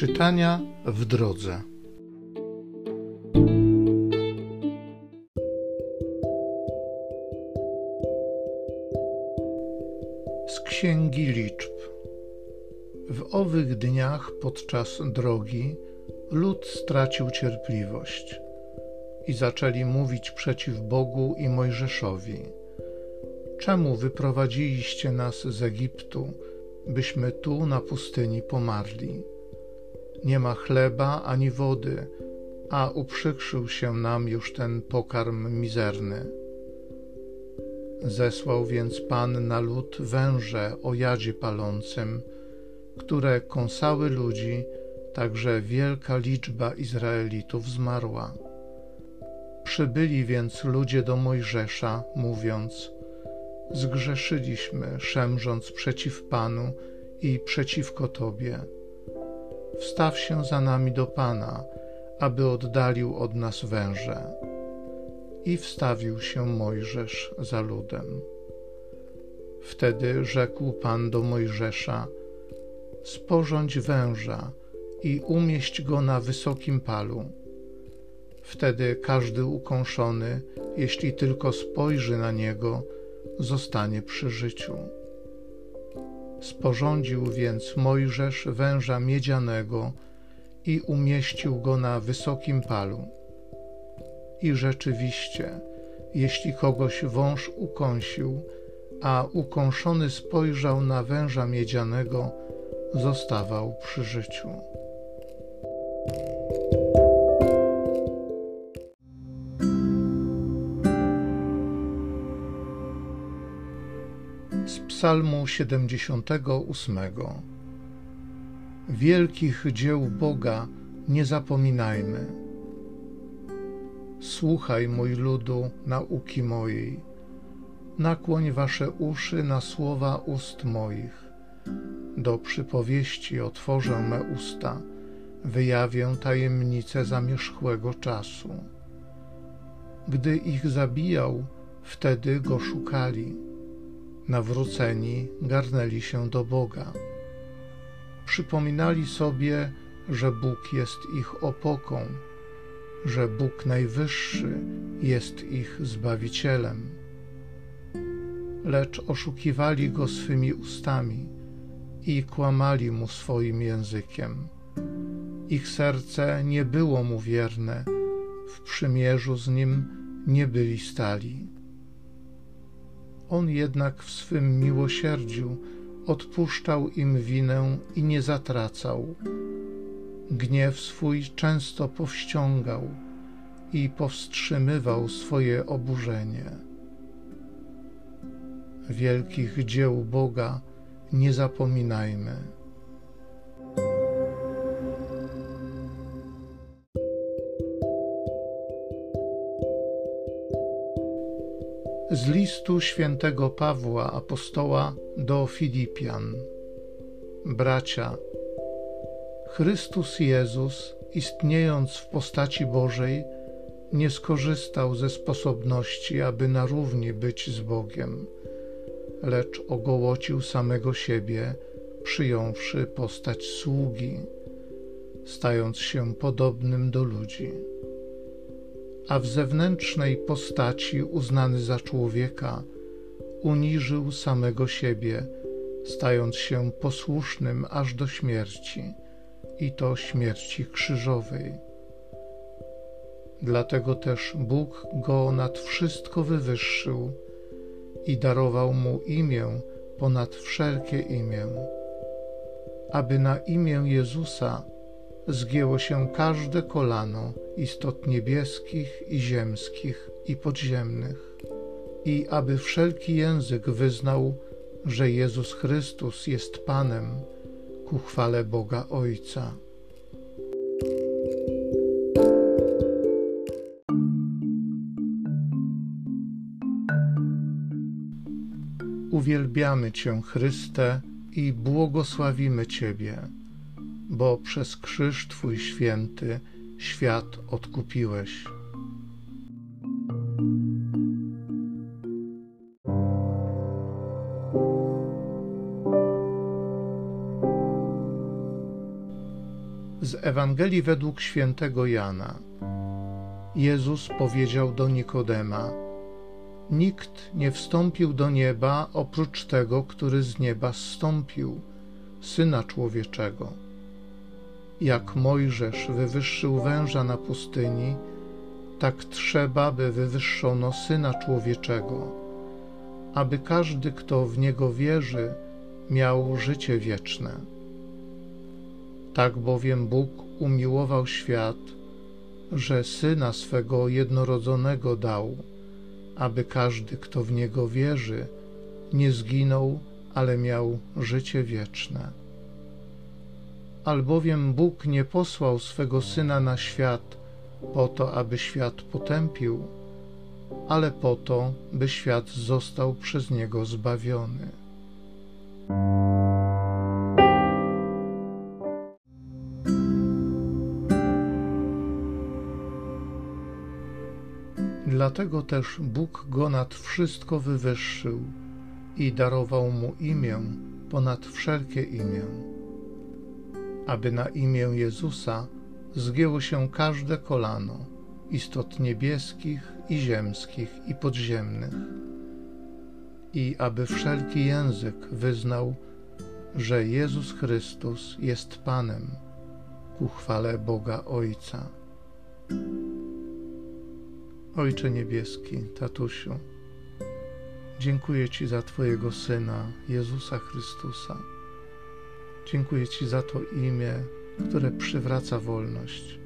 Czytania w drodze. Z Księgi Liczb. W owych dniach podczas drogi lud stracił cierpliwość i zaczęli mówić przeciw Bogu i Mojżeszowi. Czemu wyprowadziliście nas z Egiptu, byśmy tu na pustyni pomarli? Nie ma chleba ani wody, a uprzykrzył się nam już ten pokarm mizerny. Zesłał więc Pan na lud węże o jadzie palącym, które kąsały ludzi, także wielka liczba Izraelitów zmarła. Przybyli więc ludzie do Mojżesza, mówiąc: Zgrzeszyliśmy, szemrząc przeciw Panu i przeciwko Tobie. Wstaw się za nami do Pana, aby oddalił od nas węże. I wstawił się Mojżesz za ludem. Wtedy rzekł Pan do Mojżesza: Sporządź węża i umieść go na wysokim palu. Wtedy każdy ukąszony, jeśli tylko spojrzy na niego, zostanie przy życiu. Sporządził więc Mojżesz węża miedzianego i umieścił go na wysokim palu. I rzeczywiście, jeśli kogoś wąż ukąsił, a ukąszony spojrzał na węża miedzianego, zostawał przy życiu. Z Psalmu 78 Wielkich dzieł Boga nie zapominajmy. Słuchaj, mój ludu, nauki mojej. Nakłoń wasze uszy na słowa ust moich. Do przypowieści otworzę me usta, wyjawię tajemnice zamierzchłego czasu. Gdy ich zabijał, wtedy go szukali. Nawróceni garnęli się do Boga. Przypominali sobie, że Bóg jest ich opoką, że Bóg Najwyższy jest ich Zbawicielem. Lecz oszukiwali go swymi ustami i kłamali mu swoim językiem. Ich serce nie było mu wierne, w przymierzu z nim nie byli stali. On jednak w swym miłosierdziu odpuszczał im winę i nie zatracał. Gniew swój często powściągał i powstrzymywał swoje oburzenie. Wielkich dzieł Boga nie zapominajmy. Z listu świętego Pawła apostoła do Filipian. Bracia, Chrystus Jezus, istniejąc w postaci Bożej, nie skorzystał ze sposobności, aby na równi być z Bogiem, lecz ogołocił samego siebie, przyjąwszy postać sługi, stając się podobnym do ludzi a w zewnętrznej postaci uznany za człowieka, uniżył samego siebie, stając się posłusznym aż do śmierci, i to śmierci krzyżowej. Dlatego też Bóg go nad wszystko wywyższył i darował mu imię ponad wszelkie imię, aby na imię Jezusa zgięło się każde kolano istot niebieskich i ziemskich i podziemnych, i aby wszelki język wyznał, że Jezus Chrystus jest Panem ku chwale Boga Ojca. Uwielbiamy Cię, Chryste, i błogosławimy Ciebie bo przez krzyż Twój święty świat odkupiłeś. Z Ewangelii według świętego Jana. Jezus powiedział do Nikodema: Nikt nie wstąpił do nieba oprócz tego, który z nieba zstąpił, syna człowieczego. Jak Mojżesz wywyższył węża na pustyni, tak trzeba, by wywyższono syna człowieczego, aby każdy, kto w niego wierzy, miał życie wieczne. Tak bowiem Bóg umiłował świat, że syna swego jednorodzonego dał, aby każdy, kto w niego wierzy, nie zginął, ale miał życie wieczne. Albowiem Bóg nie posłał swego syna na świat po to, aby świat potępił, ale po to, by świat został przez niego zbawiony. Dlatego też Bóg go nad wszystko wywyższył i darował mu imię ponad wszelkie imię, aby na imię Jezusa zgięło się każde kolano istot niebieskich i ziemskich i podziemnych, i aby wszelki język wyznał, że Jezus Chrystus jest Panem ku chwale Boga Ojca. Ojcze Niebieski, Tatusiu, dziękuję Ci za Twojego Syna, Jezusa Chrystusa. Dziękuję Ci za to imię, które przywraca wolność,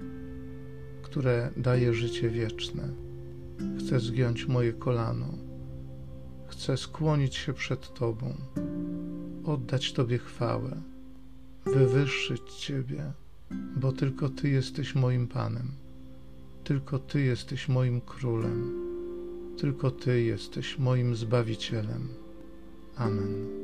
które daje życie wieczne. Chcę zgiąć moje kolano, chcę skłonić się przed Tobą, oddać Tobie chwałę, wywyższyć Ciebie, bo tylko Ty jesteś moim Panem. Tylko Ty jesteś moim królem, tylko Ty jesteś moim zbawicielem. Amen.